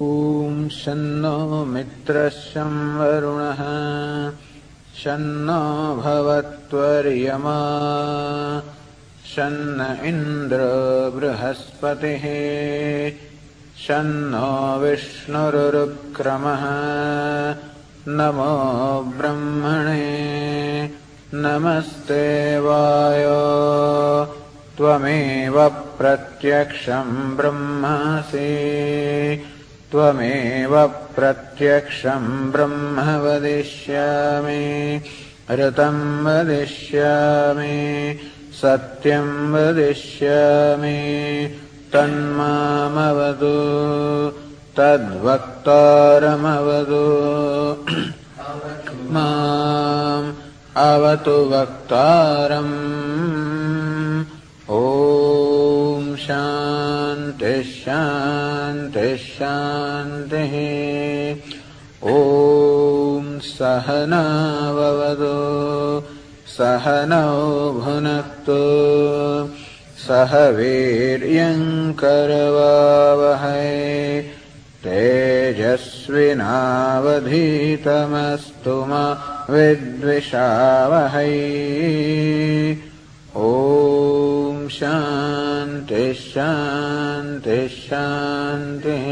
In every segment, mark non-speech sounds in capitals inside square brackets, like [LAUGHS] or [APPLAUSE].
ॐ शन्नो मित्रशं वरुणः शन्नो भवत्वर्यमा शन्न इन्द्र बृहस्पतिः शन्नो विष्णुरुक्रमः नमो ब्रह्मणे नमस्ते वायो त्वमेव प्रत्यक्षम् ब्रह्मासि त्वमेव प्रत्यक्षम् ब्रह्म वदिष्यामि ऋतम् वदिष्यामि सत्यम् वदिष्यामि तन्मामवतु तद्वक्तारमवतु माम् अवतु वक्तारम्। ॐ शान्तिः शान्तिः शान्तिः। ॐ सहनाववतु सहनौ भुनक्तु सह वीर्यङ्करवावहै तेजस्विनावधीतमस्तु मा विद्विषावहै। ॐ शान्ति शान्ति शान्तिः।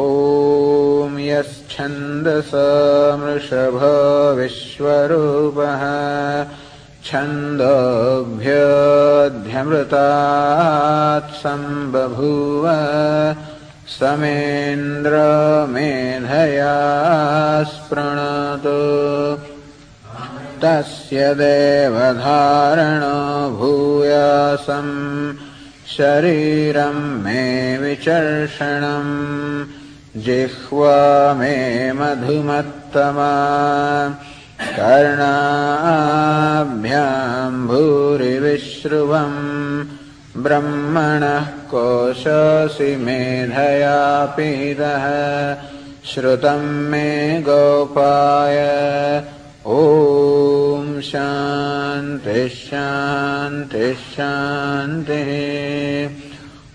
ॐ यच्छन्दस मृषभो विश्वरूपः छन्दोभ्यध्यमृतात्सम् सम्बभूव समेन्द्र मेधया स्पृणा तस्य देवधारणो भूयासम् शरीरम् मे विचर्षणम् जिह्वा मे मधुमत्तमा कर्णाभ्याम् भूरिविश्रुवम् ब्रह्मणः कोशसि मेधया पीतः श्रुतम् मे गोपाय ॐ शान्तिः शान्तिः शान्तिः।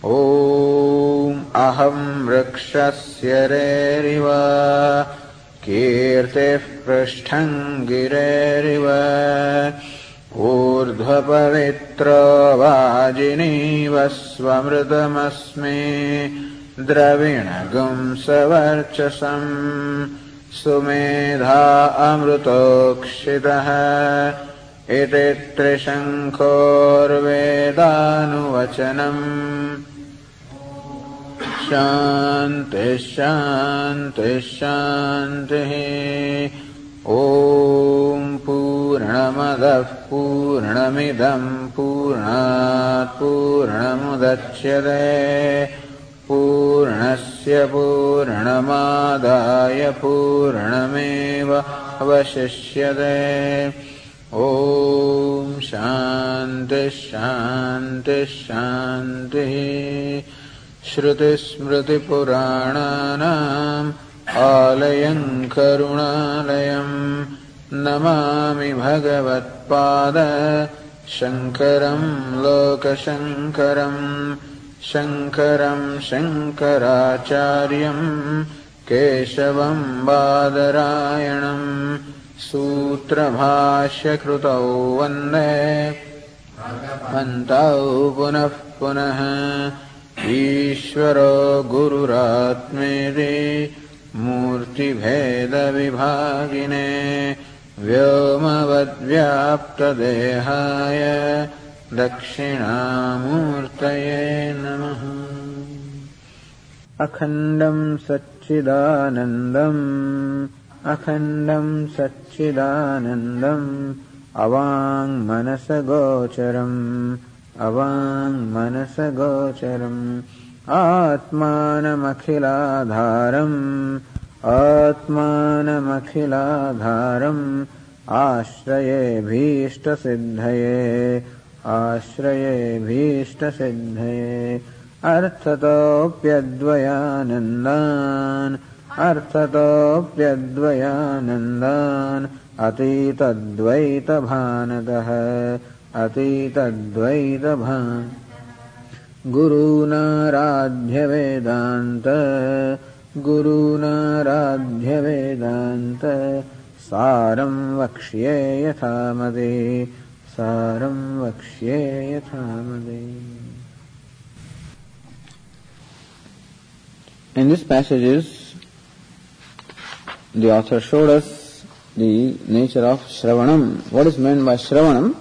ॐ अहम् वृक्षस्य रेरिव कीर्तिः पृष्ठम् गिरेरिव। ऊर्ध्वपवित्रो वाजिनीव स्वमृतमस्मि द्रविणगुंसवर्चसम् सुमेधा अमृतोक्षितः इति त्रिशङ्खोर्वेदानुवचनम्। शान्तिः शान्तिः शान्तिः। ॐ पूर्णमदः पूर्णमिदम् पूर्णात् पूर्णमुदच्यते पूर्णस्य पूर्णमादाय पूर्णमेव अवशिष्यते। ॐ शान्तिः श्रुतिस्मृतिपुराणानाम् आलयम् करुणालयम् नमामि भगवत्पाद। शङ्करम् लोकशङ्करम् शङ्करम् शङ्कराचार्यम् केशवम् बादरायणम् सूत्रभाष्यकृतौ वन्दे। मन्तौ पुनः पुनः ईश्वरो गुरुरात्मेति मूर्तिभेदविभागिने व्योमवद्व्याप्तदेहाय दक्षिणामूर्तये नमः। अखण्डम् सच्चिदानन्दम् अखण्डम् सच्चिदानन्दम् अवाङ्मनसगोचरम् अवाङ्मनसगोचरम् आत्मानमखिलाधारम् आत्मानमखिलाधारम् आश्रयेभीष्टसिद्धये आश्रयेभीष्टसिद्धये अर्थतोऽप्यद्वयानन्दान् अर्थतोऽप्यद्वयानन्दान् अतीतद्वैतभानतः अतीतद्वैतभान् गुरूनाराध्यवेदान्त गुरूनाराध्यवेदान्त सारं वक्ष्ये यथा मदे सारं वक्ष्ये यथा In this passages, the author showed us the nature of Shravanam. What is meant by Shravanam?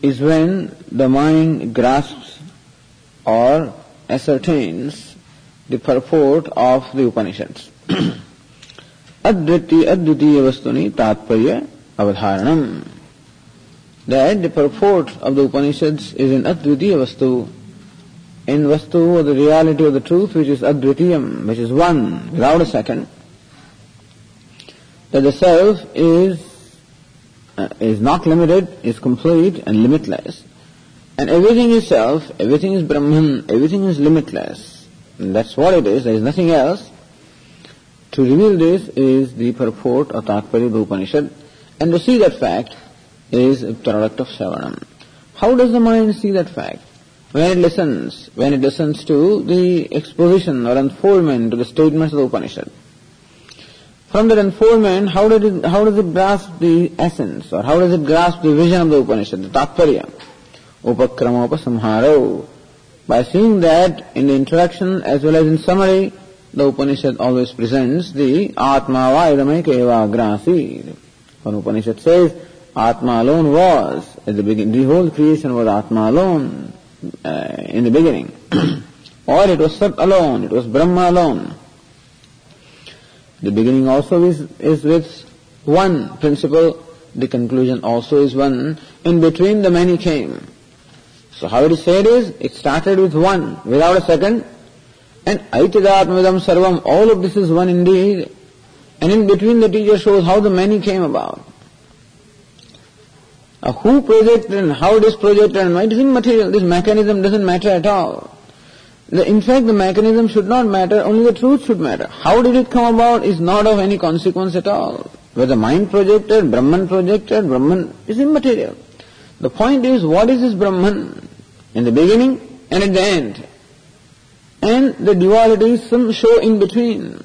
Is when the mind grasps or ascertains the purport of the Upanishads. Adviti Advitiya Vastuni Tatparya Avadharanam. That the purport of the Upanishads is in Advitiya Vastu, in Vastu the reality of the truth which is Advitiyam, which is one, without a second, that the self is, uh, is not limited, is complete and limitless. And everything is self, everything is Brahman, everything is limitless. And that's what it is, there is nothing else. To reveal this is the purport of Tatparya Upanishad, and to see that fact is a product of Shravanam. How does the mind see that fact? When it listens, when it listens to the exposition or unfoldment to the statements of the Upanishad. From that unfoldment, how, did it, how does it grasp the essence or how does it grasp the vision of the Upanishad, the Tatparya? Upakrama By seeing that in the introduction as well as in summary, the Upanishad always presents the Atma Vaidame Keva Grasi. Upanishad says Atma alone was, at the beginning, the whole creation was Atma alone uh, in the beginning. [CLEARS THROAT] or it was Sat alone, it was Brahma alone. The beginning also is, is with one principle, the conclusion also is one. In between the many came. So how it is said is, it started with one, without a second, and Aitidatmadam Sarvam, all of this is one indeed. And in between the teacher shows how the many came about. Who projected and how it is projected and why it is immaterial. This mechanism doesn't matter at all. The, in fact, the mechanism should not matter, only the truth should matter. How did it come about is not of any consequence at all. Whether mind projected, Brahman projected, Brahman is immaterial. The point is, what is this Brahman? In the beginning and at the end. And the dualities some show in between.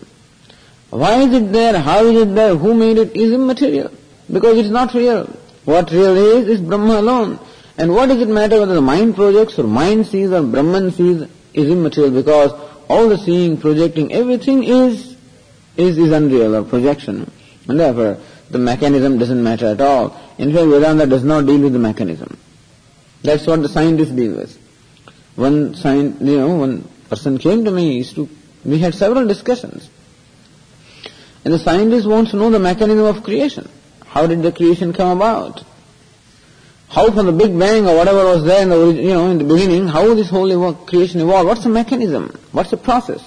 Why is it there? How is it there? Who made it? Is immaterial. Because it's not real. What real is, is Brahma alone. And what does it matter whether the mind projects or mind sees or Brahman sees is immaterial because all the seeing, projecting, everything is, is, is unreal or projection. And therefore, the mechanism doesn't matter at all. In fact, Vedanta does not deal with the mechanism. That's what the scientists deal with. One science, you know, one person came to me, to, we had several discussions. And the scientist wants to know the mechanism of creation. How did the creation come about? How from the Big Bang or whatever was there in the, you know, in the beginning, how this whole creation evolved? What's the mechanism? What's the process?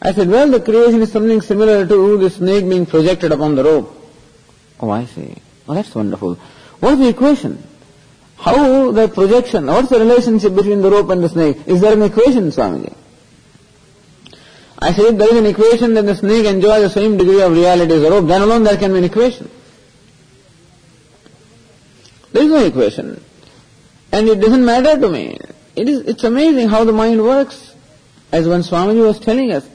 I said, well, the creation is something similar to the snake being projected upon the rope. Oh, I see. Oh, that's wonderful. What is the equation? How the projection, what's the relationship between the rope and the snake? Is there an equation, Swamiji? I said, if there is an equation, then the snake enjoys the same degree of reality as the rope, then alone there can be an equation. There is no equation. And it doesn't matter to me. It is, it's amazing how the mind works. As when Swamiji was telling us,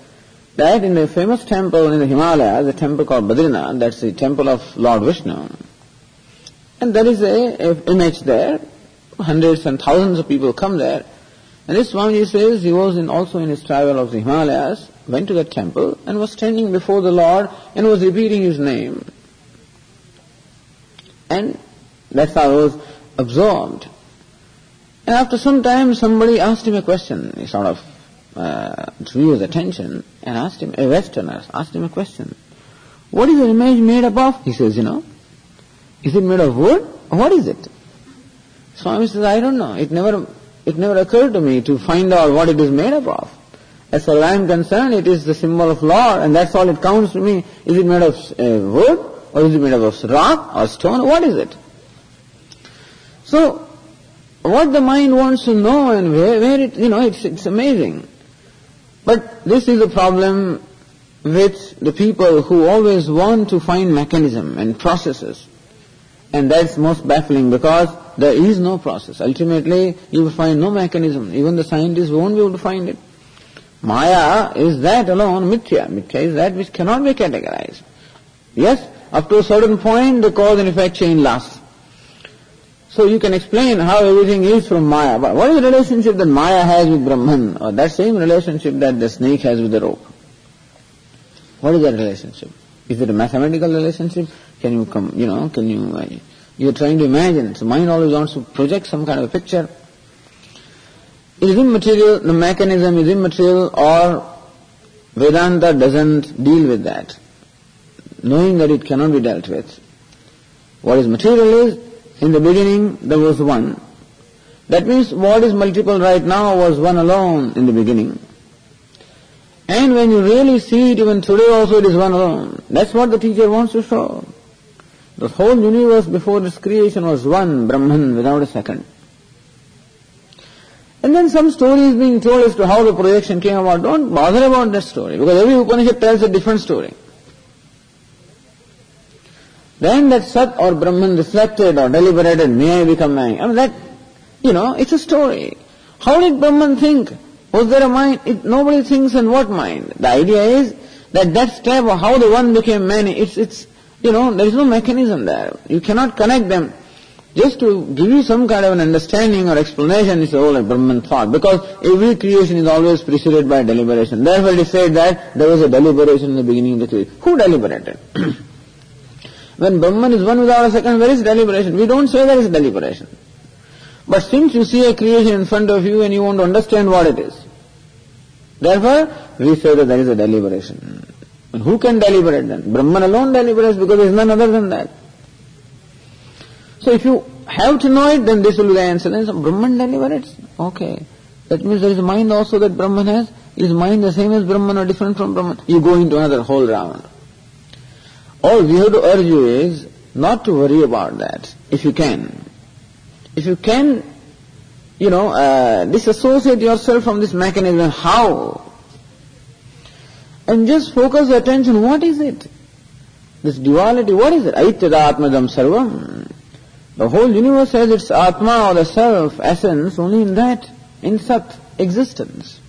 that in the famous temple in the Himalayas, a temple called Badrinath, that's the temple of Lord Vishnu, and there is a, a image there, hundreds and thousands of people come there, and this Swamiji says he was in, also in his travel of the Himalayas, went to the temple and was standing before the Lord and was repeating his name. And that's how I was absorbed. And after some time somebody asked him a question. He sort of uh, drew his attention and asked him, a westerner asked him a question. What is the image made up of? He says, you know, is it made of wood? What is it? Swami says, I don't know. It never, it never occurred to me to find out what it is made up of. As far as I am concerned, it is the symbol of Lord, and that's all it counts to me. Is it made of uh, wood, or is it made of rock or stone? What is it? So, what the mind wants to know and where, where it, you know, it's, it's amazing. But this is a problem with the people who always want to find mechanism and processes. And that's most baffling because there is no process. Ultimately, you will find no mechanism. Even the scientists won't be able to find it. Maya is that alone, mithya. Mithya is that which cannot be categorized. Yes, up to a certain point, the cause and effect chain lasts. So you can explain how everything is from Maya. But what is the relationship that Maya has with Brahman? Or that same relationship that the snake has with the rope? What is that relationship? Is it a mathematical relationship? Can you come, you know, can you, uh, you're trying to imagine. So mind always wants to project some kind of a picture. It is immaterial, the mechanism is immaterial or Vedanta doesn't deal with that, knowing that it cannot be dealt with. What is material is, in the beginning there was one. That means what is multiple right now was one alone in the beginning. And when you really see it, even today also it is one alone. That's what the teacher wants to show. The whole universe before this creation was one, Brahman, without a second. And then some story is being told as to how the projection came about. Don't bother about that story, because every Upanishad tells a different story. Then that Sat or Brahman reflected or deliberated, may I become man. I mean that, you know, it's a story. How did Brahman think? Was there a mind? It, nobody thinks in what mind. The idea is that that step of how the one became many, it's, it's, you know, there is no mechanism there. You cannot connect them. Just to give you some kind of an understanding or explanation is all like Brahman thought. Because every creation is always preceded by deliberation. Therefore it is said that there was a deliberation in the beginning of the creation. Who deliberated? [CLEARS THROAT] when Brahman is one without a second, where is deliberation? We don't say there is deliberation. But since you see a creation in front of you and you want to understand what it is, therefore we say that there is a deliberation. And who can deliberate then? Brahman alone deliberates because there is none other than that. So if you have to know it, then this will be the answer. Then Brahman deliberates. Okay. That means there is mind also that Brahman has. Is mind the same as Brahman or different from Brahman? You go into another whole round. All we have to urge you is not to worry about that, if you can. If you can, you know, uh, disassociate yourself from this mechanism, how? And just focus your attention, what is it? This duality, what is it? Aityadaatmadam sarvam. The whole universe has its Atma or the self, essence, only in that, in Sat, existence.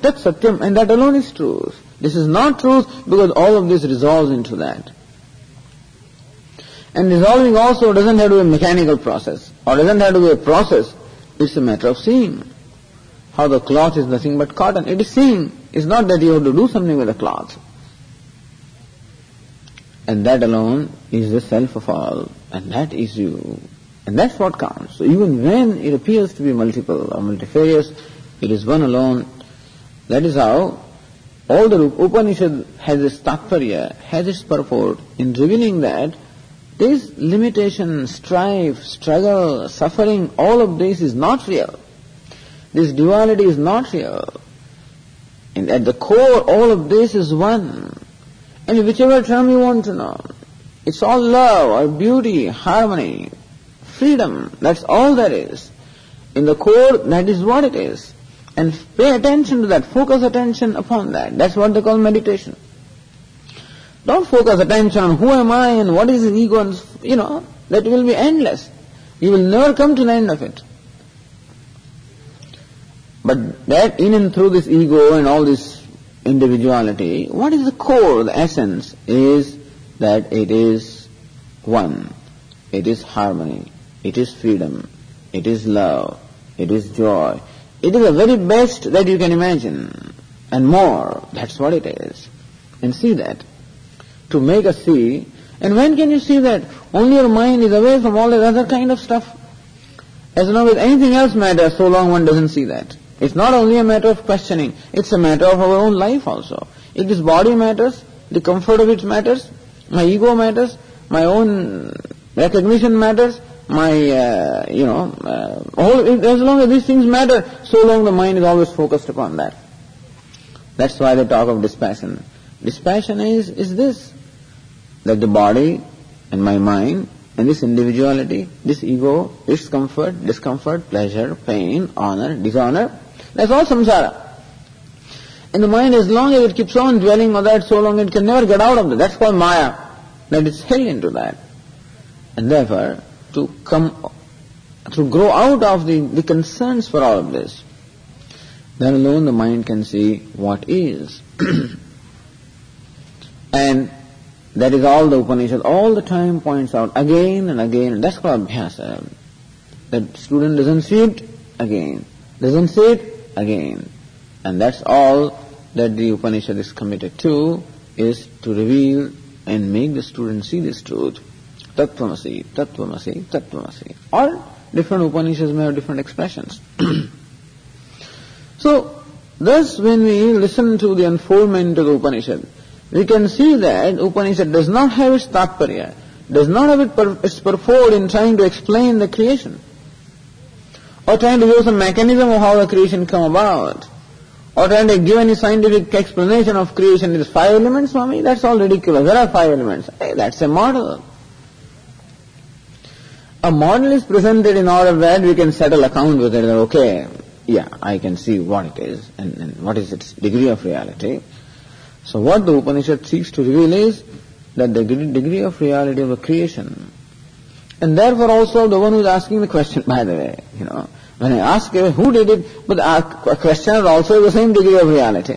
That's Satyam, and that alone is truth. This is not truth because all of this resolves into that. And resolving also doesn't have to be a mechanical process or doesn't have to be a process. It's a matter of seeing. How the cloth is nothing but cotton. It is seeing. It's not that you have to do something with the cloth. And that alone is the self of all. And that is you. And that's what counts. So even when it appears to be multiple or multifarious, it is one alone. That is how all the Upanishad has its tatparya, has its purport in revealing that this limitation, strife, struggle, suffering, all of this is not real. This duality is not real. And at the core, all of this is one. And whichever term you want to know, it's all love or beauty, harmony, freedom. That's all there is. In the core, that is what it is. And pay attention to that. Focus attention upon that. That's what they call meditation. Don't focus attention on who am I and what is the ego and, you know, that will be endless. You will never come to the end of it. But that in and through this ego and all this individuality, what is the core, the essence, is that it is one. It is harmony. It is freedom. It is love. It is joy. It is the very best that you can imagine. And more. That's what it is. And see that to make us see. And when can you see that? Only your mind is away from all that other kind of stuff. As long as anything else matters, so long one doesn't see that. It's not only a matter of questioning, it's a matter of our own life also. If this body matters, the comfort of it matters, my ego matters, my own recognition matters, my, uh, you know, uh, all, as long as these things matter, so long the mind is always focused upon that. That's why they talk of dispassion. Dispassion is, is this that the body and my mind and this individuality, this ego, its comfort, discomfort, pleasure, pain, honor, dishonor, that's all samsara. And the mind, as long as it keeps on dwelling on that, so long it can never get out of that. That's called maya. That it's held into that. And therefore, to come, to grow out of the, the concerns for all of this, then alone the mind can see what is. [CLEARS THROAT] and that is all the Upanishad all the time points out again and again, that's called Abhyasa. That student doesn't see it again, doesn't see it again. And that's all that the Upanishad is committed to, is to reveal and make the student see this truth. Tattvamasi, Tattvamasi, Tattvamasi. All different Upanishads may have different expressions. [CLEARS THROAT] so, thus when we listen to the unfoldment of the Upanishad, we can see that Upanishad does not have its tatparya, does not have its purport in trying to explain the creation, or trying to give some mechanism of how the creation come about, or trying to give any scientific explanation of creation. It is five elements, Swami, that's all ridiculous. There are five elements. Hey, that's a model. A model is presented in order that we can settle account with it. Okay, yeah, I can see what it is and, and what is its degree of reality. So what the Upanishad seeks to reveal is that the degree of reality of a creation. And therefore also the one who is asking the question, by the way, you know, when I ask who did it, but a questioner also the same degree of reality.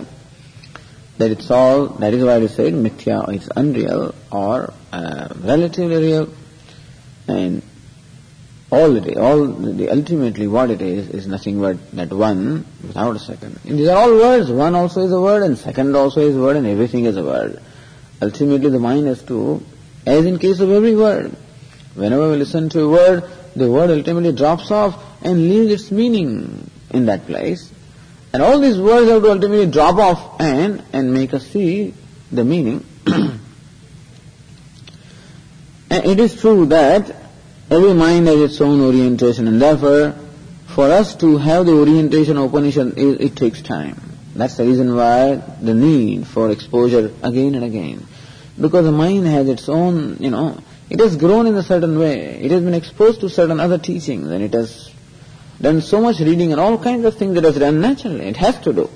That it's all, that is why is said mithya, it's unreal or uh, relatively real. And all it is, all the, ultimately what it is, is nothing but that one without a second. And these are all words. One also is a word and second also is a word and everything is a word. Ultimately the mind has to, as in case of every word, whenever we listen to a word, the word ultimately drops off and leaves its meaning in that place. And all these words have to ultimately drop off and, and make us see the meaning. [COUGHS] and it is true that Every mind has its own orientation and therefore for us to have the orientation of Upanishad, it, it takes time. That's the reason why the need for exposure again and again. Because the mind has its own, you know, it has grown in a certain way. It has been exposed to certain other teachings and it has done so much reading and all kinds of things that it has done naturally. It has to do.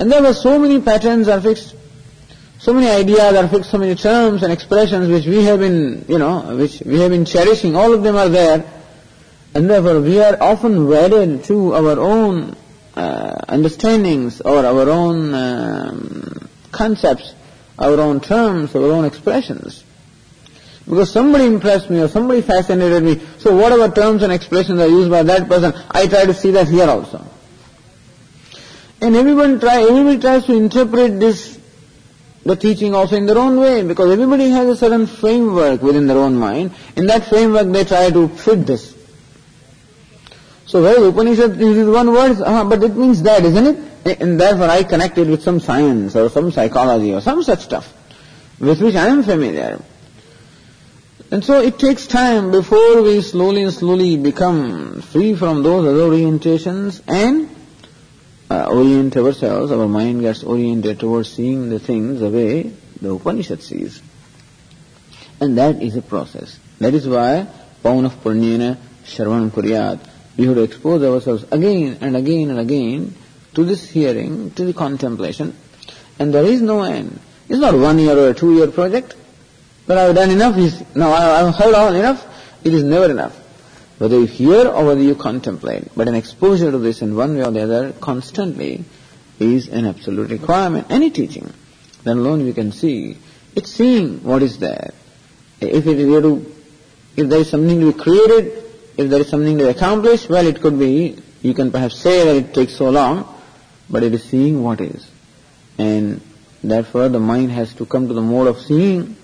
And there were so many patterns are fixed so many ideas are fixed, so many terms and expressions which we have been, you know, which we have been cherishing, all of them are there. And therefore we are often wedded to our own uh, understandings or our own um, concepts, our own terms, our own expressions. Because somebody impressed me or somebody fascinated me, so whatever terms and expressions are used by that person, I try to see that here also. And everyone try, everybody tries to interpret this the teaching also in their own way, because everybody has a certain framework within their own mind. In that framework they try to fit this. So where Upanishad uses one word, uh, but it means that, isn't it? And therefore I connect it with some science or some psychology or some such stuff, with which I am familiar. And so it takes time before we slowly and slowly become free from those other orientations and uh, orient ourselves, our mind gets oriented towards seeing the things the way the Upanishad sees. And that is a process. That is why Paunah Punyena Shravanam Kuryat. We have to expose ourselves again and again and again to this hearing, to the contemplation, and there is no end. It's not one year or a two year project. But I've done enough, now I've heard all enough. It is never enough. Whether you hear or whether you contemplate, but an exposure to this in one way or the other constantly is an absolute requirement. Any teaching, then alone we can see. It's seeing what is there. If it is to, if there is something to be created, if there is something to be accomplished, well it could be, you can perhaps say that it takes so long, but it is seeing what is. And therefore the mind has to come to the mode of seeing.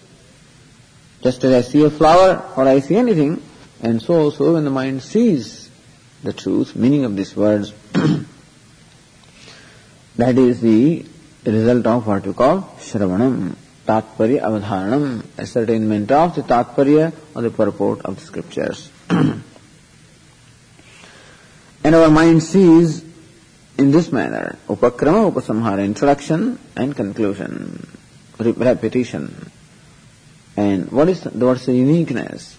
Just as I see a flower or I see anything, and so also when the mind sees the truth, meaning of these words, [CLEARS THROAT] that is the result of what we call Shravanam, Tatparya Avadharanam, ascertainment of the Tatparya or the purport of the scriptures. [CLEARS THROAT] and our mind sees in this manner, Upakrama, Upasamhara, introduction and conclusion, repetition. And what is, the, what's the uniqueness?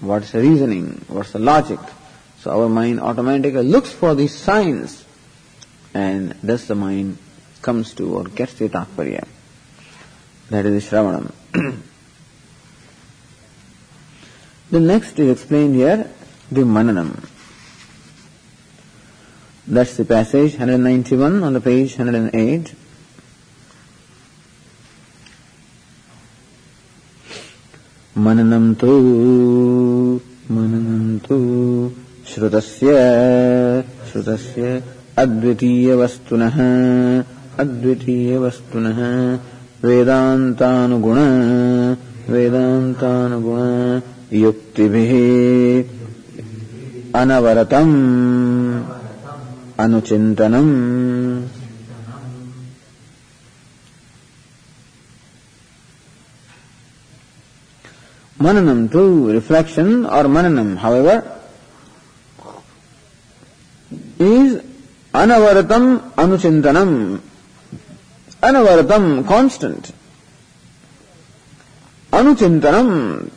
what's the reasoning, what's the logic. So our mind automatically looks for these signs and thus the mind comes to or gets the tatparya. That is the Shravanam. [CLEARS THROAT] The next is explained here, the Mananam. That's the passage 191 on the page 108. मननं तु मननं तु श्रुतस्य श्रुतस्य अद्वितीयवस्तुनः अद्वितीयवस्तुनः। वेदान्तानुगुण वेदान्तानुगुण युक्तिभिः अनवरतम् अनुचिन्तनम् Mananam too, reflection or mananam, however, is anavaratam anuchintanam. Anavaratam, constant. Anuchintanam,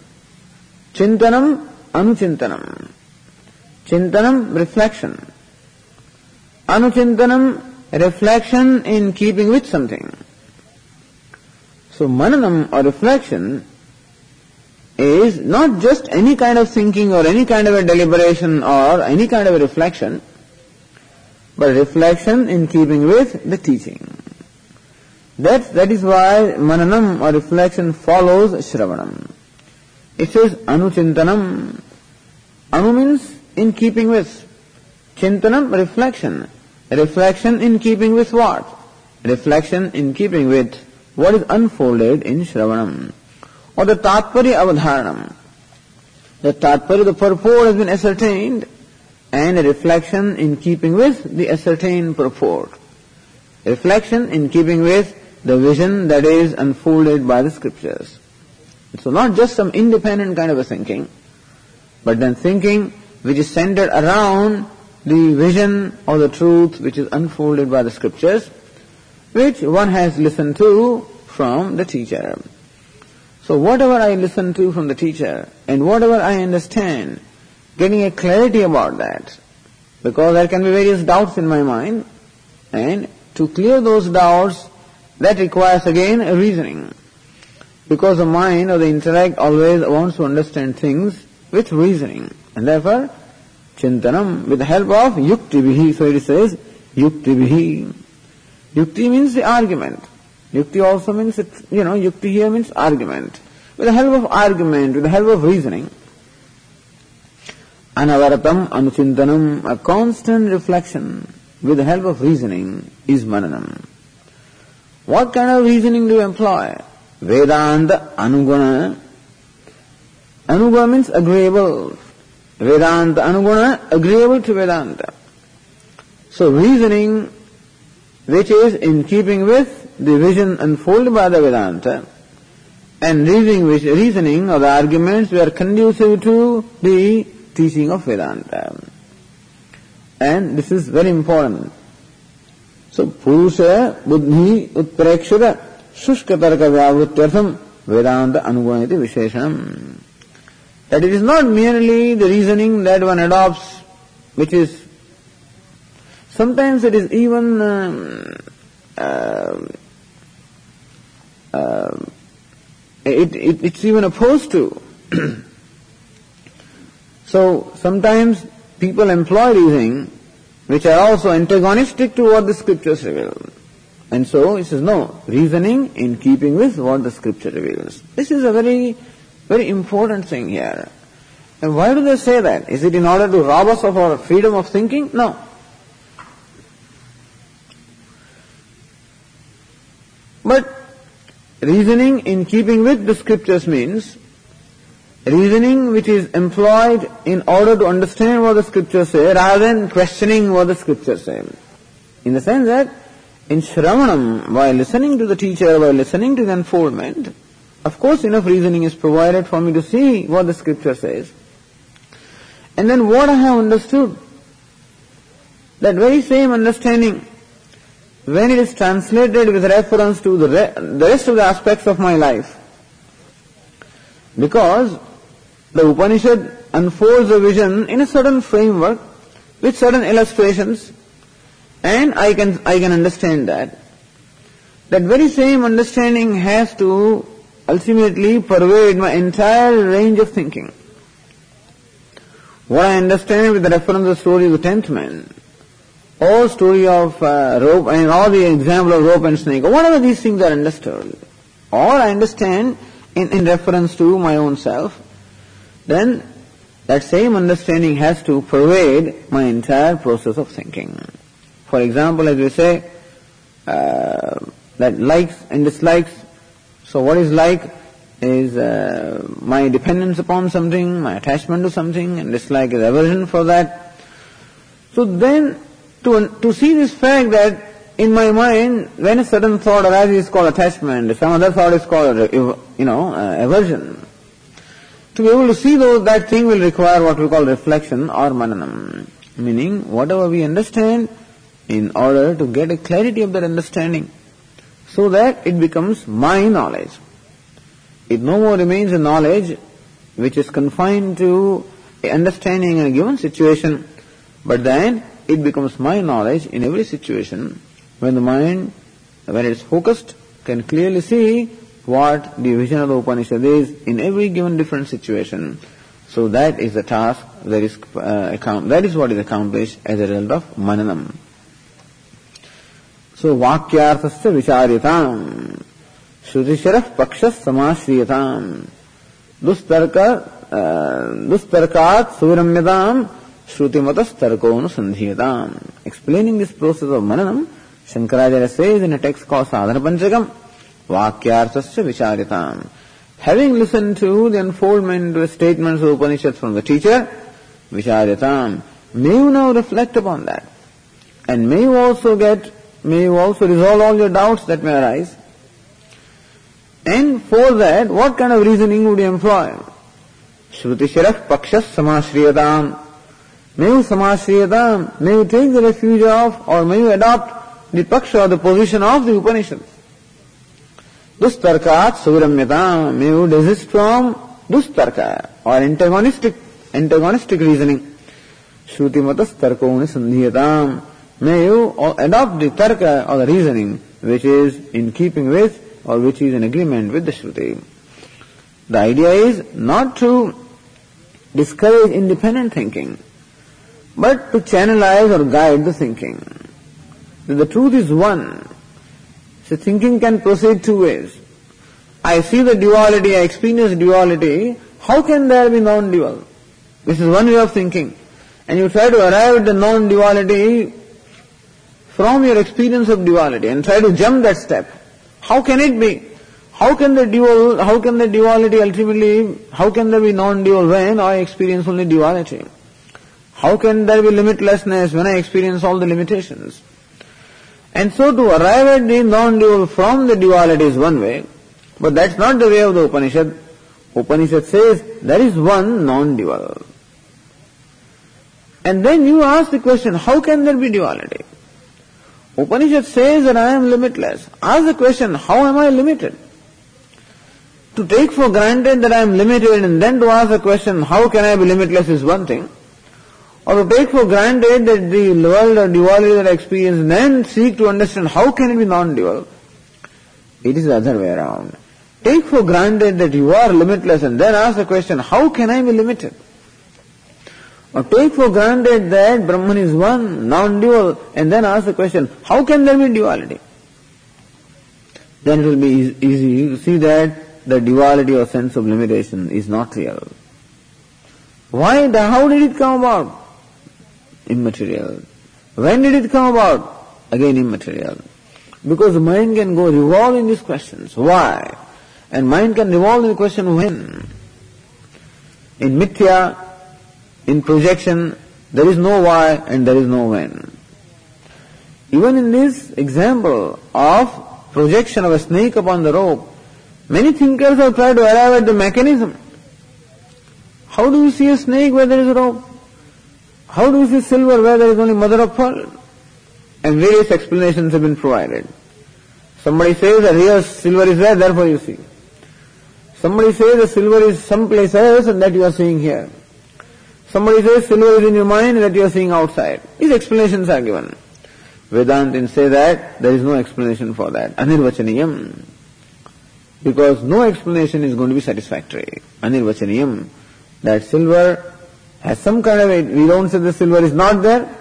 chintanam, anuchintanam. Chintanam, reflection. Anuchintanam, reflection in keeping with something. So mananam or reflection is not just any kind of thinking or any kind of a deliberation or any kind of a reflection, but reflection in keeping with the teaching. That, that is why mananam or reflection follows shravanam. It says anuchintanam. Anu means in keeping with. Chintanam, reflection. Reflection in keeping with what? Reflection in keeping with what is unfolded in shravanam or the Tatparya Avadharanam. The Tatparya, the purport has been ascertained and a reflection in keeping with the ascertained purport. Reflection in keeping with the vision that is unfolded by the scriptures. So not just some independent kind of a thinking, but then thinking which is centered around the vision or the truth which is unfolded by the scriptures, which one has listened to from the teacher. So whatever I listen to from the teacher and whatever I understand, getting a clarity about that, because there can be various doubts in my mind, and to clear those doubts, that requires again a reasoning. Because the mind or the intellect always wants to understand things with reasoning. And therefore, chintanam, with the help of yukti vihi, so it says, yukti vihi. Yukti means the argument. Yukti also means, it, you know, yukti here means argument. With the help of argument, with the help of reasoning, anavaratam anuchintanam, a constant reflection with the help of reasoning is mananam. What kind of reasoning do you employ? Vedanta anuguna. Anuguna means agreeable. Vedanta anuguna, agreeable to Vedanta. So reasoning which is in keeping with the vision unfolded by the Vedanta and reasoning, which, reasoning or the arguments were conducive to the teaching of Vedanta. And this is very important. So, Purusha Buddhi Utprekshara Shushka Tarka Vyavrutyartham Vedanta Anugunati Visheshanam. That it is not merely the reasoning that one adopts, which is sometimes it is even um, uh, uh, it, it, it's even opposed to. [CLEARS THROAT] so sometimes people employ reasoning which are also antagonistic to what the scriptures reveal. And so he says, no, reasoning in keeping with what the scripture reveals. This is a very, very important thing here. And why do they say that? Is it in order to rob us of our freedom of thinking? No. But Reasoning in keeping with the scriptures means reasoning which is employed in order to understand what the scriptures say rather than questioning what the scriptures say. In the sense that in Shravanam, while listening to the teacher, while listening to the unfoldment, of course enough reasoning is provided for me to see what the scripture says. And then what I have understood, that very same understanding when it is translated with reference to the, re- the rest of the aspects of my life. Because the Upanishad unfolds a vision in a certain framework with certain illustrations and I can, I can understand that. That very same understanding has to ultimately pervade my entire range of thinking. what I understand with reference to the story of the tenth man, or story of uh, rope, and all the example of rope and snake, whatever these things are understood, or I understand in, in reference to my own self, then that same understanding has to pervade my entire process of thinking. For example, as we say, uh, that likes and dislikes. So what is like is uh, my dependence upon something, my attachment to something, and dislike is aversion for that. So then, to, to see this fact that in my mind, when a certain thought arises, it's called attachment. Some other thought is called, you know, uh, aversion. To be able to see those, that thing will require what we call reflection or mananam. Meaning, whatever we understand, in order to get a clarity of that understanding, so that it becomes my knowledge. It no more remains a knowledge which is confined to understanding in a given situation, but then it becomes my knowledge in every situation when the mind, when it is focused, can clearly see what the vision of the Upanishad is in every given different situation. So that is the task that is uh, account, that is what is accomplished as a result of mananam. So vakyarthasya vicharyatam श्रुतिशरः पक्ष समाश्रियताम दुस्तर्क दुस्तर्कात सुविरम्यताम श्रुतिमत तर्को अनुसंधीयता explaining this process of मननम शंकराचार्य से in text कॉ साधन पंचकम वाक्यार्थ विचारिता having listen to the unfoldment statement of Upanishad from the teacher विचारिता may you now reflect upon that and may you also get may you also resolve all your doubts that may arise and for that what kind of reasoning would you employ श्रुति शिख पक्ष समाश्रियता May you Samashriyatam, may you take the refuge of, or may you adopt the paksha, or the position of the Upanishad. Dustarkat suviramyata, may you desist from dustarka or antagonistic, antagonistic reasoning. Shruti matas tarkoni sandhiyatam. May you adopt the tarka or the reasoning which is in keeping with or which is in agreement with the Shruti. The idea is not to discourage independent thinking, but to channelize or guide the thinking that the truth is one. So thinking can proceed two ways. I see the duality, I experience duality, how can there be non-dual? This is one way of thinking. And you try to arrive at the non-duality from your experience of duality and try to jump that step. How can it be? How can the dual, how can the duality ultimately, how can there be non-dual when I experience only duality? How can there be limitlessness when I experience all the limitations? And so to arrive at the non-dual from the duality is one way, but that's not the way of the Upanishad. Upanishad says there is one non-dual. And then you ask the question, how can there be duality? Upanishad says that I am limitless. Ask the question, how am I limited? To take for granted that I am limited and then to ask the question, how can I be limitless is one thing or to take for granted that the world or duality that I experience then seek to understand how can it be non-dual. It is the other way around. Take for granted that you are limitless and then ask the question, how can I be limited? Or take for granted that Brahman is one, non-dual, and then ask the question, how can there be duality? Then it will be easy to see that the duality or sense of limitation is not real. Why? How did it come about? Immaterial. When did it come about? Again immaterial. Because the mind can go revolve in these questions. Why? And mind can revolve in the question when. In mithya, in projection, there is no why and there is no when. Even in this example of projection of a snake upon the rope, many thinkers have tried to arrive at the mechanism. How do you see a snake where there is a rope? How do you see silver where there is only mother of pearl? And various explanations have been provided. Somebody says that here silver is there, therefore you see. Somebody says the silver is someplace else and that you are seeing here. Somebody says silver is in your mind and that you are seeing outside. These explanations are given. Vedantins say that there is no explanation for that. Anirvachaniyam. Because no explanation is going to be satisfactory. Anirvachaniyam. That silver has some kind of, we don't say the silver is not there,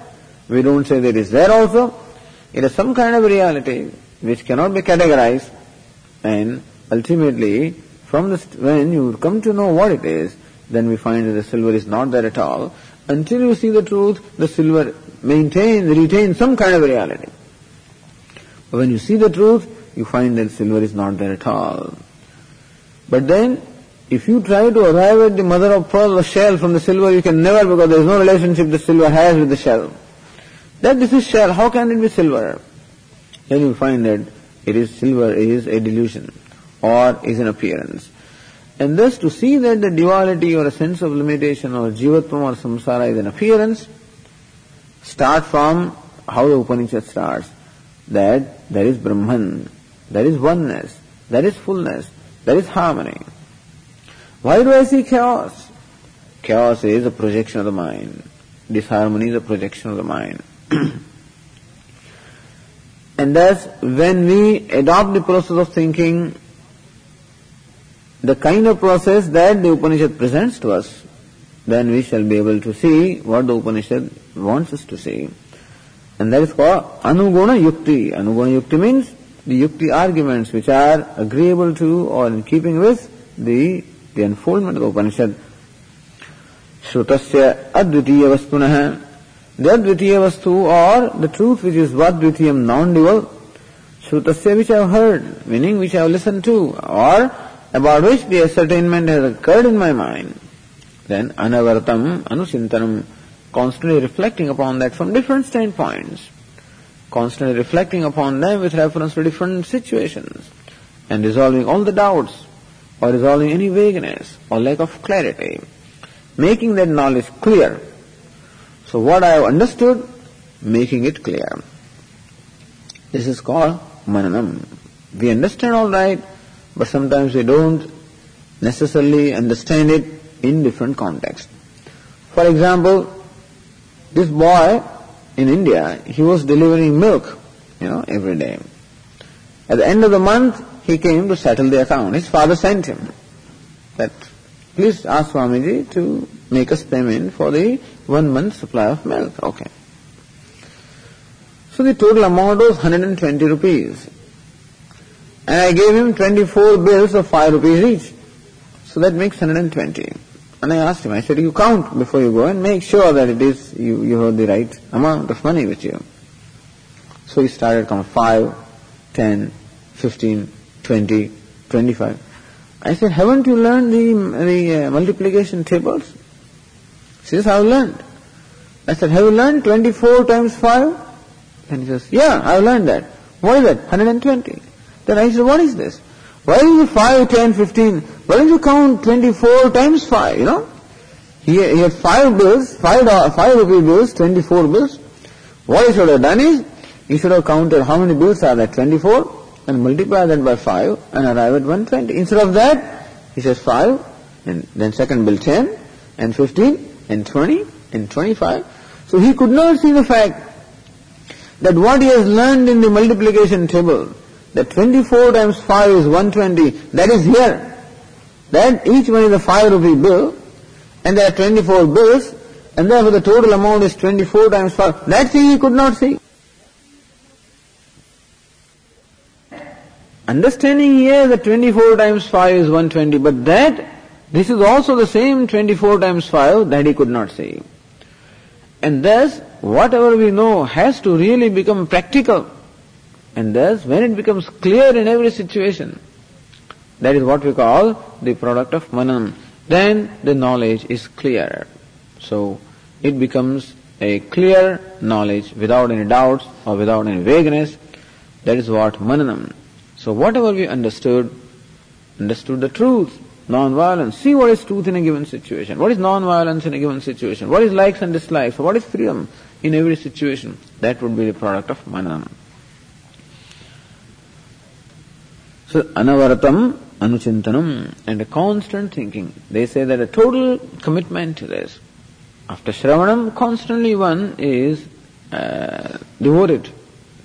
we don't say that it is there also. It has some kind of reality which cannot be categorized and ultimately from this, when you come to know what it is, then we find that the silver is not there at all. Until you see the truth, the silver maintains, retains some kind of reality. But when you see the truth, you find that silver is not there at all. But then, if you try to arrive at the mother of pearl, the shell from the silver, you can never because there is no relationship the silver has with the shell. That this is shell, how can it be silver? Then you find that it is silver is a delusion or is an appearance. And thus to see that the duality or a sense of limitation or jivatvam or samsara is an appearance, start from how the Upanishad starts. That there is Brahman, there is oneness, there is fullness, there is harmony. Why do I see chaos? Chaos is a projection of the mind. Disharmony is a projection of the mind. [CLEARS THROAT] and thus, when we adopt the process of thinking, the kind of process that the Upanishad presents to us, then we shall be able to see what the Upanishad wants us to see. And that is called Anuguna Yukti. Anuguna Yukti means the Yukti arguments which are agreeable to or in keeping with the, the unfoldment of the Upanishad. Shrutasya Advitiya Vastunaha. The Advitiya Vastu or the truth which is Vadvitiyam non-dual. Shrutasya which I have heard, meaning which I have listened to, or about which the ascertainment has occurred in my mind. Then Anavartam Anuchintanam constantly reflecting upon that from different standpoints, constantly reflecting upon them with reference to different situations, and resolving all the doubts, or resolving any vagueness or lack of clarity, making that knowledge clear. So what I have understood, making it clear. This is called mananam. We understand all right, but sometimes we don't necessarily understand it in different contexts. For example, this boy in India, he was delivering milk, you know, every day. At the end of the month, he came to settle the account. His father sent him that, please ask Swamiji to make us payment for the one month supply of milk. Okay. So the total amount was 120 rupees. And I gave him 24 bills of 5 rupees each. So that makes 120. And I asked him, I said, you count before you go and make sure that it is, you, you have the right amount of money with you. So he started counting 5, 10, 15, 20, 25. I said, haven't you learned the, the uh, multiplication tables? He says, I've learned. I said, have you learned 24 times 5? And he says, yeah, I've learned that. What is that? 120. Then I said, what is this? Why is it 5, 10, 15? Why don't you count 24 times 5, you know? He, he had 5 bills, 5, 5 rupee bills, 24 bills. What he should have done is, he should have counted how many bills are there, 24, and multiply that by 5 and arrive at 120. Instead of that, he says 5, and then second bill 10, and 15, and 20, and 25. So he could not see the fact that what he has learned in the multiplication table, that 24 times 5 is 120, that is here. That each one is a 5 rupee bill, and there are 24 bills, and therefore the total amount is 24 times 5. That thing he could not see. Understanding here that 24 times 5 is 120, but that, this is also the same 24 times 5 that he could not see. And thus, whatever we know has to really become practical. And thus, when it becomes clear in every situation, that is what we call the product of manam. Then the knowledge is clear. So, it becomes a clear knowledge without any doubts or without any vagueness. That is what mananam. So whatever we understood, understood the truth, non-violence. See what is truth in a given situation. What is non-violence in a given situation? What is likes and dislikes? What is freedom in every situation? That would be the product of mananam. So anavaratam anuchintanam and a constant thinking. They say that a total commitment to this. After Shravanam, constantly one is uh, devoted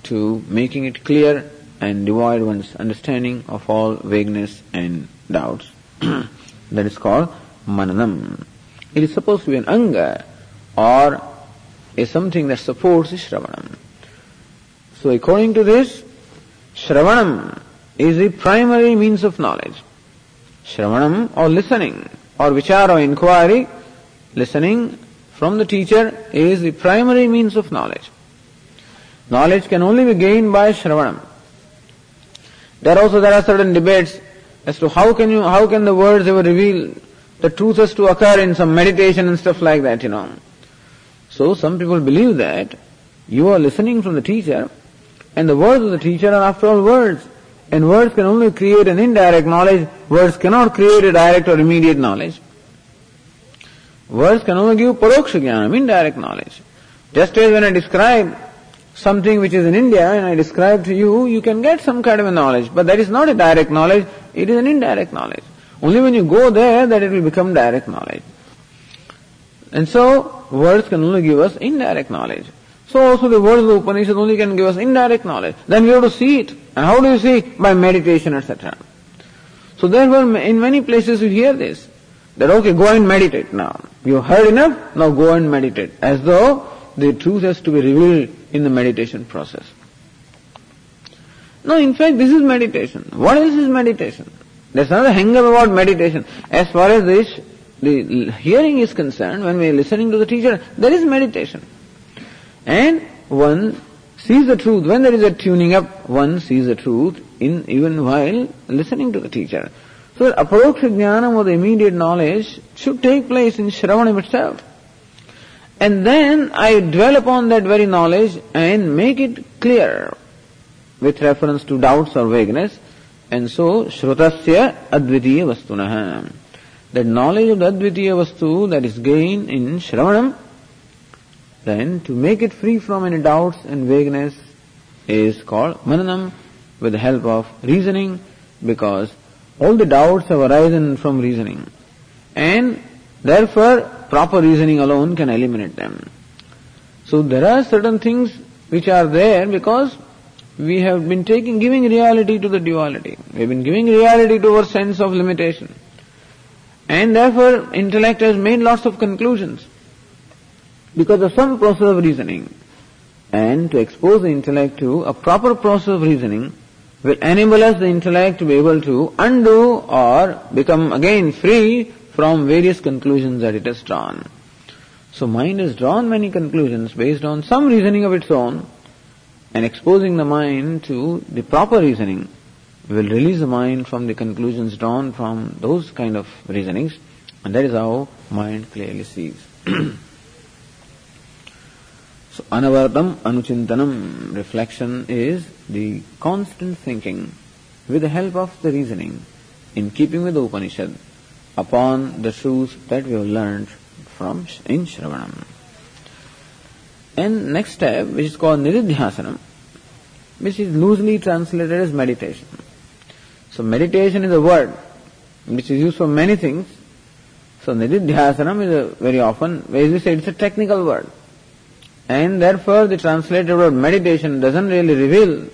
to making it clear and devoid one's understanding of all vagueness and doubts. [CLEARS THROAT] that is called mananam. It is supposed to be an anga or is something that supports Shravanam. So according to this, Shravanam is the primary means of knowledge. Shravanam or listening or vichara or inquiry, listening from the teacher is the primary means of knowledge. Knowledge can only be gained by Shravanam. There also there are certain debates as to how can you, how can the words ever reveal the truth has to occur in some meditation and stuff like that, you know. So some people believe that you are listening from the teacher and the words of the teacher are after all words. And words can only create an indirect knowledge. Words cannot create a direct or immediate knowledge. Words can only give paroksha jnanam, indirect knowledge. Just as when I describe something which is in India and I describe to you, you can get some kind of a knowledge. But that is not a direct knowledge, it is an indirect knowledge. Only when you go there that it will become direct knowledge. And so, words can only give us indirect knowledge. So also the words of the Upanishad only can give us indirect knowledge. Then we have to see it. And how do you see? By meditation, etc. So therefore, in many places you hear this. That okay, go and meditate now. You heard enough, now go and meditate. As though the truth has to be revealed in the meditation process. No, in fact, this is meditation. What else is meditation? There's another hang up about meditation. As far as this, the hearing is concerned, when we are listening to the teacher, there is meditation. And one sees the truth. When there is a tuning up, one sees the truth in even while listening to the teacher. So aparoksha jnanam or the immediate knowledge should take place in Shravanam itself. And then I dwell upon that very knowledge and make it clear with reference to doubts or vagueness. And so, Shrutasya Advitiya Vastunaha. That knowledge of the Advitiya Vastu that is gained in Shravanam, then to make it free from any doubts and vagueness is called Mananam with the help of reasoning because all the doubts have arisen from reasoning. And therefore, proper reasoning alone can eliminate them. So there are certain things which are there because we have been taking, giving reality to the duality. We have been giving reality to our sense of limitation. And therefore, intellect has made lots of conclusions because of some process of reasoning. And to expose the intellect to a proper process of reasoning will enable us the intellect to be able to undo or become again free from various conclusions that it has drawn. So mind has drawn many conclusions based on some reasoning of its own and exposing the mind to the proper reasoning will release the mind from the conclusions drawn from those kind of reasonings and that is how mind clearly sees. [CLEARS THROAT] so anavartam anuchintanam reflection is the constant thinking with the help of the reasoning in keeping with the Upanishad upon the truths that we have learned from in Shravanam. And next step, which is called Nididhyasanam, which is loosely translated as meditation. So meditation is a word which is used for many things. So Nididhyasanam is a very often, as we say, it's a technical word. And therefore the translated word meditation doesn't really reveal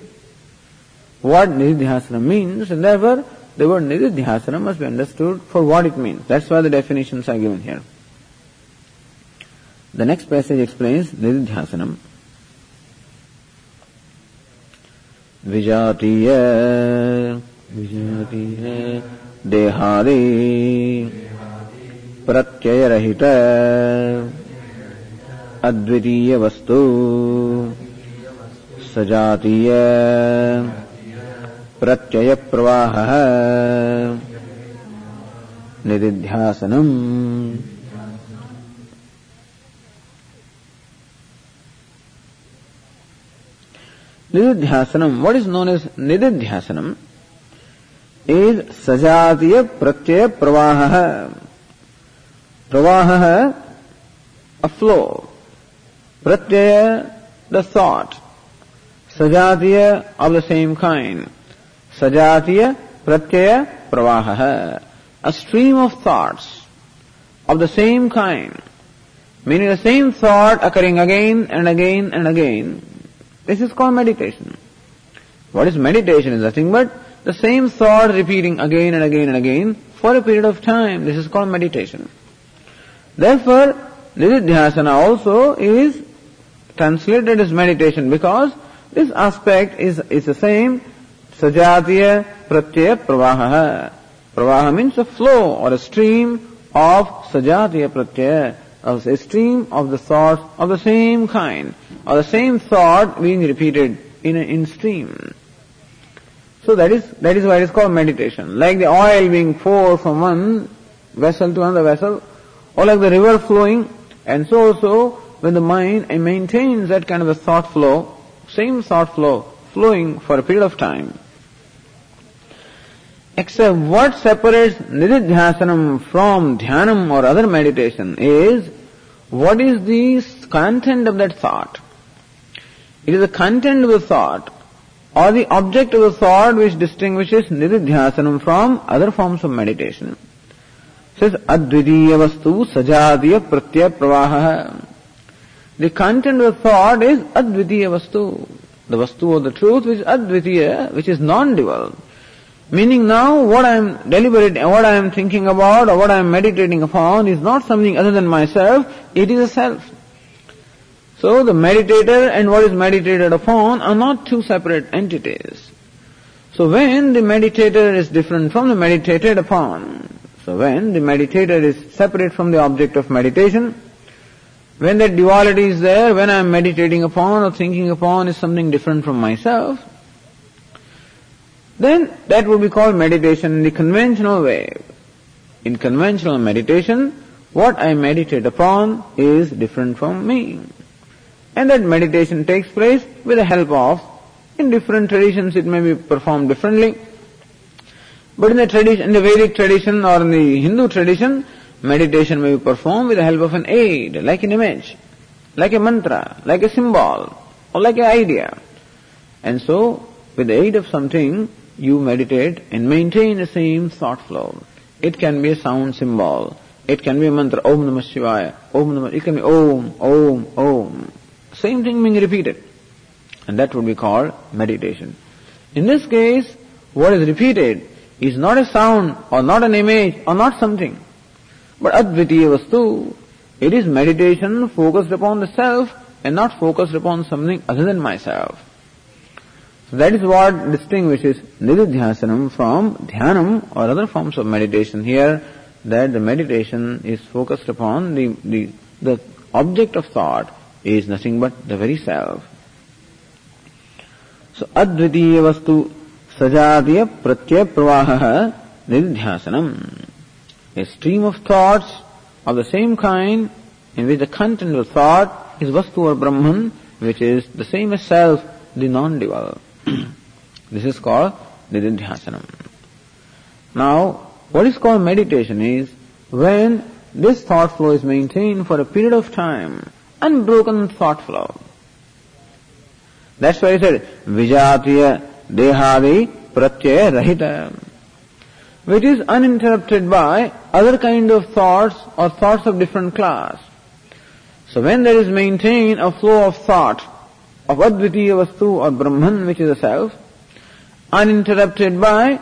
what Nididhyasanam means, and therefore the word Nididhyasana must be understood for what it means. That's why the definitions are given here. The next passage explains Nididhyasanam. विजातीय विजातीय देहादि प्रत्ययरहित अद्वितीय वस्तु सजातीय प्रत्ययप्रवाहः। निदिध्यासनम्। निदिध्यासनम what is known as निदिध्यासनम? इज़ सजातीय प्रत्यय प्रवाह प्रवाह अ प्रत्यय द सॉट सजातीय of the same kind Sajatiya Pratyaya Pravaha. A stream of thoughts of the same kind. Meaning the same thought occurring again and again and again. This is called meditation. What is meditation is nothing but the same thought repeating again and again and again for a period of time. This is called meditation. Therefore, nididhyasana also is translated as meditation because this aspect is, is the same sajatiya pratyaya pravaha. Pravaha means a flow or a stream of sajatiya pratyaya, of a stream of the thoughts of the same kind, or the same thought being repeated in a in stream. So that is that is why it is called meditation. Like the oil being poured from one vessel to another vessel, or like the river flowing, and so also when the mind maintains that kind of a thought flow, same thought flow flowing for a period of time. Except what separates nididhyasanam from dhyanam or other meditation is what is the content of that thought. It is the content of the thought or the object of the thought which distinguishes nididhyasanam from other forms of meditation. Says advitiya vastu sajatiya pratyaya pravaha. The content of the thought is advitiya vastu. The vastu of the truth which advitiya, which is non-dual. Meaning now what I am deliberating, what I am thinking about or what I am meditating upon is not something other than myself, it is a self. So the meditator and what is meditated upon are not two separate entities. So when the meditator is different from the meditated upon, so when the meditator is separate from the object of meditation, when that duality is there, when I am meditating upon or thinking upon is something different from myself, then that would be called meditation in the conventional way. In conventional meditation, what I meditate upon is different from me. And that meditation takes place with the help of, in different traditions it may be performed differently. But in the tradition, in the Vedic tradition or in the Hindu tradition, meditation may be performed with the help of an aid, like an image, like a mantra, like a symbol, or like an idea. And so, with the aid of something, you meditate and maintain the same thought flow. It can be a sound symbol. It can be a mantra, Om Namah Shivaya, Om Namah, it can be Om, Om, Om. Same thing being repeated. And that would be called meditation. In this case, what is repeated is not a sound or not an image or not something, but advitiya vastu. It is meditation focused upon the self and not focused upon something other than myself. That is what distinguishes nididhyasanam from dhyanam or other forms of meditation. Here, that the meditation is focused upon the, the, the object of thought is nothing but the very self. So advitiya vastu sajatiya pratyaya pravaha nididhyasanam. A stream of thoughts of the same kind in which the content of thought is vastu or brahman, which is the same as self, the non-dual. This is called nididhyasanam. Now, what is called meditation is when this thought flow is maintained for a period of time unbroken thought flow. That's why he said, Vijatiya Dehadi Pratyaya Rahita, which is uninterrupted by other kind of thoughts or thoughts of different class. So when there is maintained a flow of thought of Advitiya Vastu or Brahman, which is a self, uninterrupted by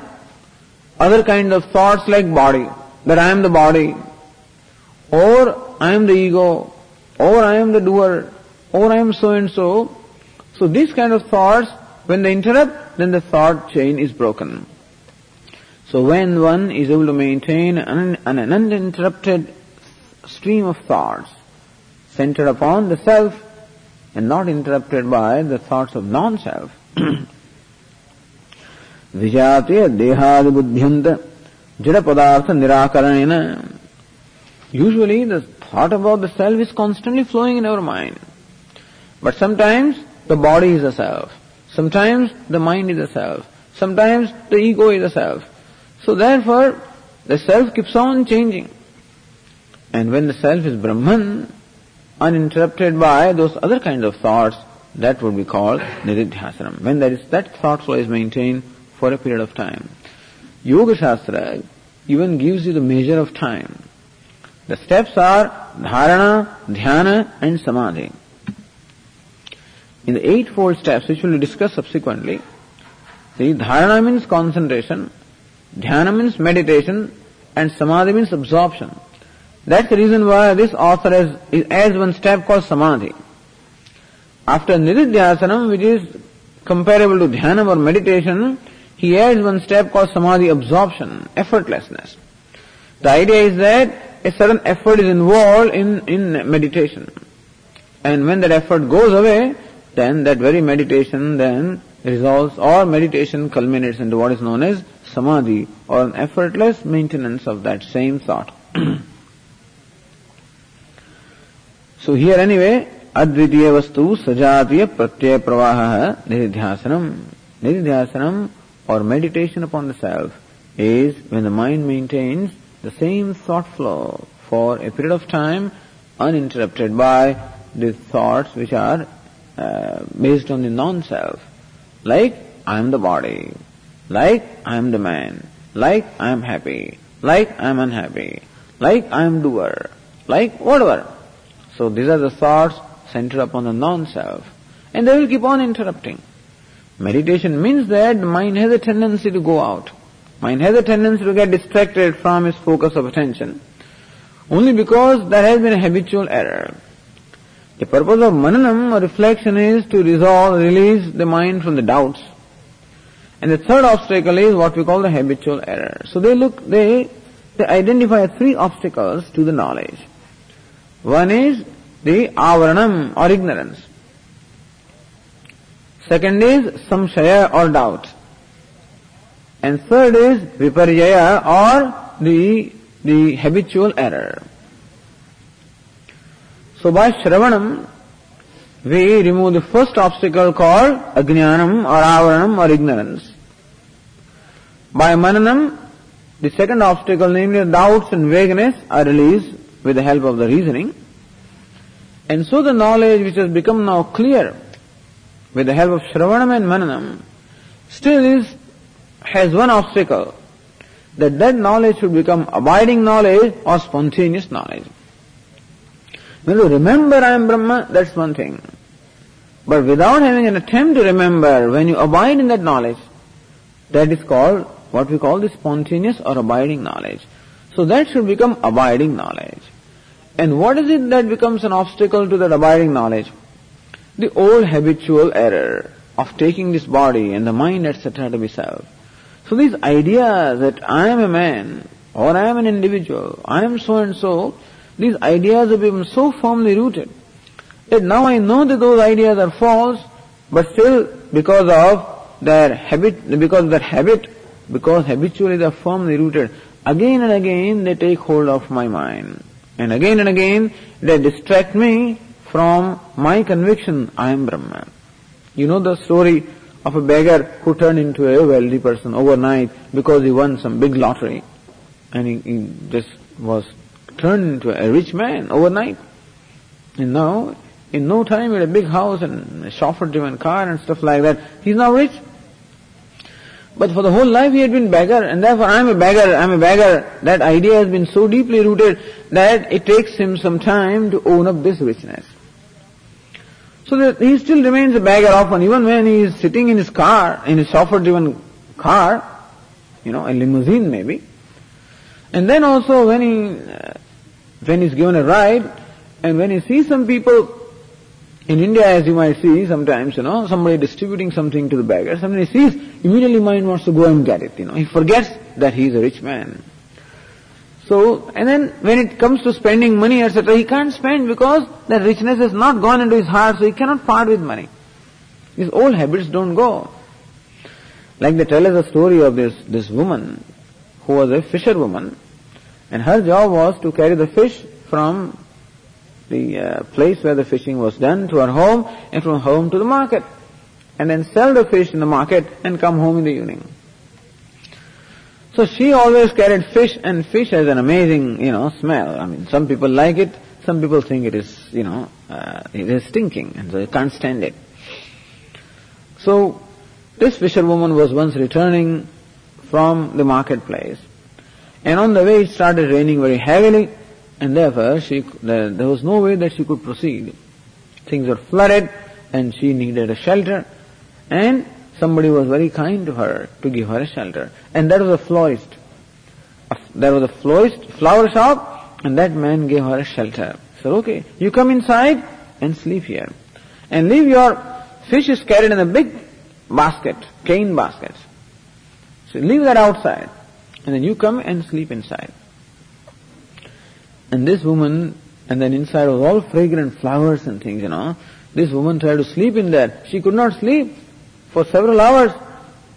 other kind of thoughts like body, that I am the body, or I am the ego, or I am the doer, or I am so and so. So these kind of thoughts, when they interrupt, then the thought chain is broken. So when one is able to maintain an, an uninterrupted stream of thoughts centered upon the self and not interrupted by the thoughts of non-self, [CLEARS THROAT] ವಿಜಾತೆ ದೇಹಾದಿಬುದ್ಧಿಯಂತ ಜಡ ಪದಾರ್ಥ ನಿರಾಕರಣೇನ usually the thought about the self is constantly flowing in our mind but sometimes sometimes the is is the self. Sometimes the is is the self. The ego is a self so therefore the self keeps on changing And when the self is Brahman, uninterrupted by those other kinds of thoughts, that would be called Nididhyasanam. When that thought flow is maintained, for a period of time. Yoga Shastra even gives you the measure of time. The steps are dharana, dhyana and samadhi. In the eightfold steps, which we will discuss subsequently, the dharana means concentration, dhyana means meditation, and samadhi means absorption. That's the reason why this author has, adds one step called samadhi. After nididhyasanam, which is comparable to dhyana or meditation, he adds one step called samadhi absorption, effortlessness. The idea is that a certain effort is involved in, in meditation. And when that effort goes away, then that very meditation then resolves or meditation culminates into what is known as samadhi or an effortless maintenance of that same thought. [CLEARS THROAT] so here anyway, advitiya vastu sajatiya pratyaya pravaha nididhyasanam. Nididhyasanam or meditation upon the self is when the mind maintains the same thought flow for a period of time uninterrupted by the thoughts which are uh, based on the non-self. Like, I am the body. Like, I am the man. Like, I am happy. Like, I am unhappy. Like, I am doer. Like, whatever. So these are the thoughts centered upon the non-self. And they will keep on interrupting. Meditation means that mind has a tendency to go out. Mind has a tendency to get distracted from its focus of attention. Only because there has been a habitual error. The purpose of mananam or reflection is to resolve, release the mind from the doubts. And the third obstacle is what we call the habitual error. So they look, they, they identify three obstacles to the knowledge. One is the avaranam or ignorance. Second is samshaya or doubt. And third is viparyaya or the, the habitual error. So by Shravanam, we remove the first obstacle called Ajnanam or Avaranam or ignorance. By Mananam, the second obstacle, namely doubts and vagueness, are released with the help of the reasoning. And so the knowledge which has become now clear with the help of Shravanam and Mananam still is, has one obstacle, that that knowledge should become abiding knowledge or spontaneous knowledge. When you remember I am Brahma, that's one thing. But without having an attempt to remember, when you abide in that knowledge, that is called what we call the spontaneous or abiding knowledge. So that should become abiding knowledge. And what is it that becomes an obstacle to that abiding knowledge? The old habitual error of taking this body and the mind, etc. to be self. So these ideas that I am a man, or I am an individual, I am so and so, these ideas have become so firmly rooted that now I know that those ideas are false, but still because of their habit, because of their habit, because habitually they are firmly rooted, again and again they take hold of my mind. And again and again they distract me from my conviction, I am Brahman. You know the story of a beggar who turned into a wealthy person overnight because he won some big lottery. And he, he just was turned into a rich man overnight. And now, in no time, he had a big house and a chauffeur-driven car and stuff like that, he's now rich. But for the whole life he had been beggar, and therefore I'm a beggar, I'm a beggar. That idea has been so deeply rooted that it takes him some time to own up this richness. So that he still remains a beggar often, even when he is sitting in his car, in his chauffeur-driven car, you know, a limousine maybe. And then also when he uh, when he's given a ride, and when he sees some people in India, as you might see sometimes, you know, somebody distributing something to the beggar, somebody sees, immediately mind wants to go and get it, you know. He forgets that he is a rich man. So, and then when it comes to spending money, etc., he can't spend because that richness has not gone into his heart, so he cannot part with money. His old habits don't go. Like they tell us a story of this, this woman who was a fisherwoman and her job was to carry the fish from the uh, place where the fishing was done to her home and from home to the market. And then sell the fish in the market and come home in the evening. So she always carried fish and fish has an amazing, you know, smell. I mean, some people like it, some people think it is, you know, uh, it is stinking and so they can't stand it. So, this fisherwoman was once returning from the marketplace and on the way it started raining very heavily and therefore she, there, there was no way that she could proceed. Things were flooded and she needed a shelter and somebody was very kind to her to give her a shelter. And that was a florist. There was a florist, flower shop And that man gave her a shelter. So okay, you come inside and sleep here. And leave your fish is carried in a big basket, cane basket. So leave that outside. And then you come and sleep inside. And this woman, and then inside was all fragrant flowers and things, you know. This woman tried to sleep in there. She could not sleep for several hours.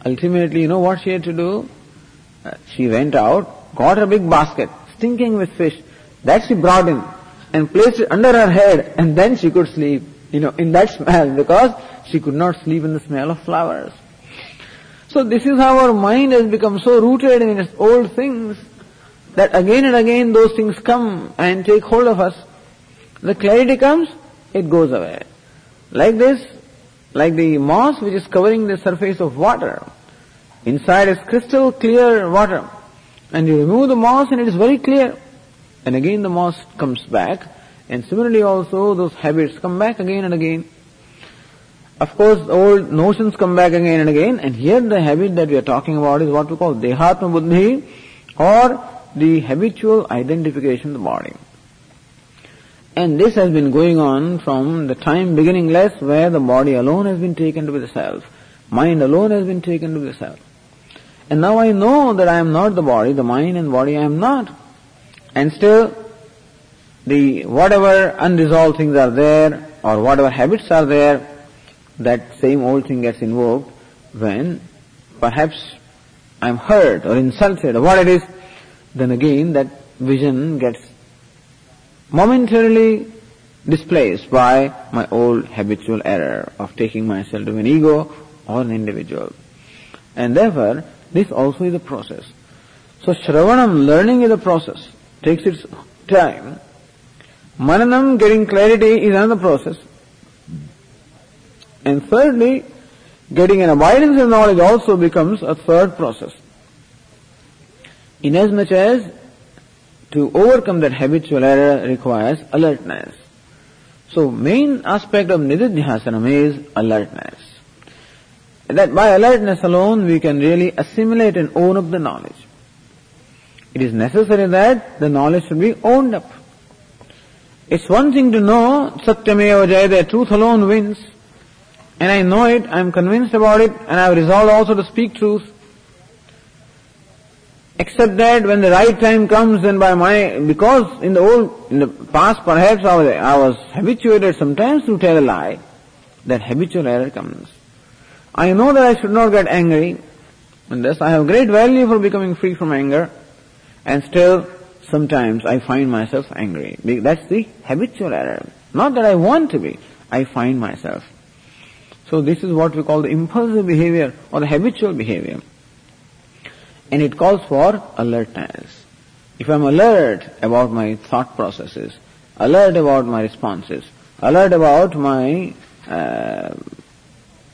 Ultimately, you know what she had to do? Uh, she went out, got a big basket, stinking with fish. That she brought in and placed it under her head and then she could sleep, you know, in that [LAUGHS] smell because she could not sleep in the smell of flowers. So this is how our mind has become so rooted in its old things that again and again those things come and take hold of us. The clarity comes, it goes away. Like this, like the moss which is covering the surface of water. Inside is crystal clear water. And you remove the moss and it is very clear. And again the moss comes back. And similarly also those habits come back again and again. Of course, old notions come back again and again. And here the habit that we are talking about is what we call Dehatma Buddhi or the habitual identification of the body. And this has been going on from the time beginningless where the body alone has been taken to be the self. Mind alone has been taken to be the self. And now I know that I am not the body, the mind and body I am not. And still, the whatever unresolved things are there, or whatever habits are there, that same old thing gets invoked when perhaps I'm hurt or insulted or what it is, then again that vision gets momentarily displaced by my old habitual error of taking myself to an ego or an individual. And therefore, this also is a process. So Shravanam, learning is a process, takes its time. Mananam, getting clarity, is another process. And thirdly, getting an abidance in knowledge also becomes a third process. Inasmuch as to overcome that habitual error requires alertness. So main aspect of nididhyasanam is alertness. That by alertness alone we can really assimilate and own up the knowledge. It is necessary that the knowledge should be owned up. It's one thing to know Satyameva Jayate, truth alone wins. And I know it, I'm convinced about it, and I've resolved also to speak truth. Except that when the right time comes, then by my, because in the old, in the past perhaps I was, I was habituated sometimes to tell a lie, that habitual error comes. I know that I should not get angry, and thus I have great value for becoming free from anger, and still sometimes I find myself angry. That's the habitual error. Not that I want to be, I find myself. So this is what we call the impulsive behavior or the habitual behavior and it calls for alertness. If I'm alert about my thought processes, alert about my responses, alert about my uh,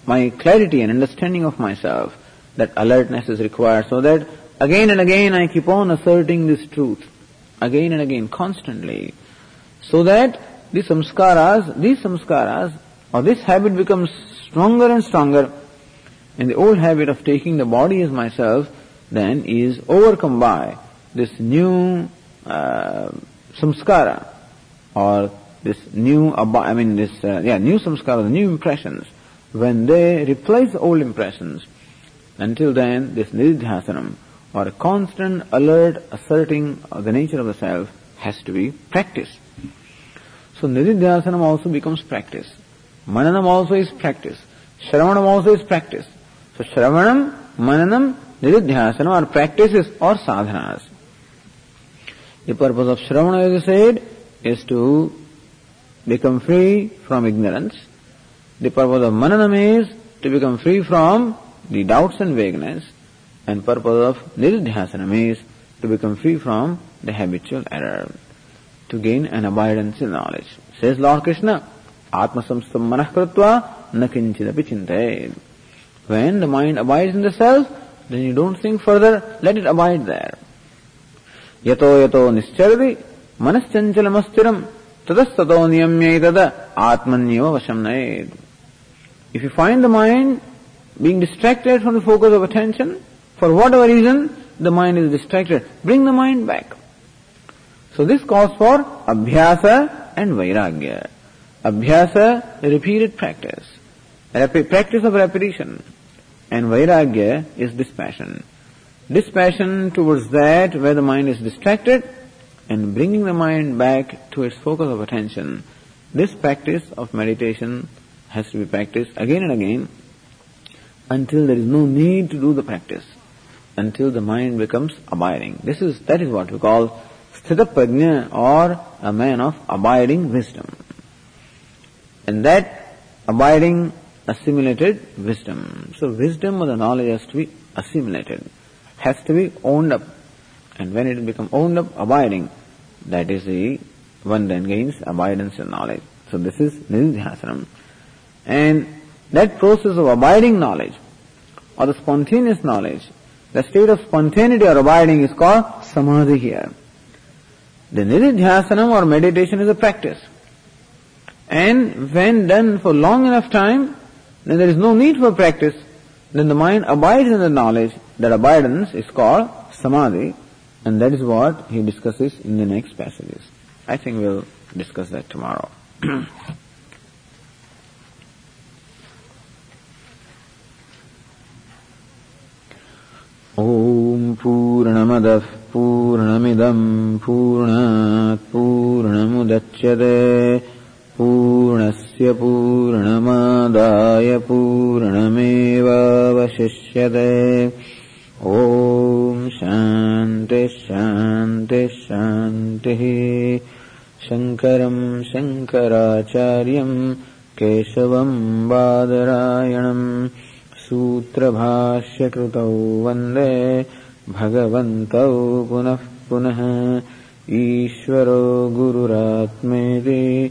my clarity and understanding of myself, that alertness is required. So that again and again I keep on asserting this truth, again and again, constantly, so that these samskaras, these samskaras, or this habit becomes stronger and stronger, and the old habit of taking the body as myself then is overcome by this new uh, samskara or this new, I mean this, uh, yeah, new samskara, the new impressions, when they replace old impressions, until then this nididhyasanam or a constant alert asserting of the nature of the self has to be practiced. So nididhyasanam also becomes practice. Mananam also is practice. Shravanam also is practice. So Shravanam, Mananam, Nididhyasana or practices or sadhanas. The purpose of Shravana, as I said, is to become free from ignorance. The purpose of Mananam is to become free from the doubts and vagueness. And purpose of Nididhyasana is to become free from the habitual error. To gain an abidance in knowledge. Says Lord Krishna, Atma samstam manah kritva na kinchidapi When the mind abides in the self, then you don't think further, let it abide there. Yato yato nischarvi manaschanchalamastiram tadastato niyamyaitada atmanyeva vasham If you find the mind being distracted from the focus of attention, for whatever reason, the mind is distracted, bring the mind back. So this calls for abhyasa and vairagya. Abhyasa, repeated practice. Repi- practice of repetition. And vairagya is dispassion. Dispassion towards that where the mind is distracted and bringing the mind back to its focus of attention. This practice of meditation has to be practiced again and again until there is no need to do the practice, until the mind becomes abiding. This is, that is what we call sthita prajna or a man of abiding wisdom. And that abiding assimilated wisdom. So wisdom or the knowledge has to be assimilated, has to be owned up. And when it becomes owned up, abiding, that is the one then gains abidance and knowledge. So this is nididhyasanam. And that process of abiding knowledge or the spontaneous knowledge, the state of spontaneity or abiding is called samadhi here. The nididhyasanam or meditation is a practice. And when done for long enough time, then there is no need for practice. Then the mind abides in the knowledge. That abidance is called samadhi. And that is what he discusses in the next passages. I think we'll discuss that tomorrow. ॐ पूर्णमदः पूर्णमिदम् पूर्णात् पूर्णमुदच्यते पूर्णस्य पूर्णमादाय पूर्णमेवावशिष्यते। ॐ शान्तिः शान्तिः शान्तिः। शङ्करम् शङ्कराचार्यम् केशवम् बादरायणम् सूत्रभाष्यकृतौ वन्दे भगवन्तौ पुनः पुनः। ईश्वरो गुरुरात्मेति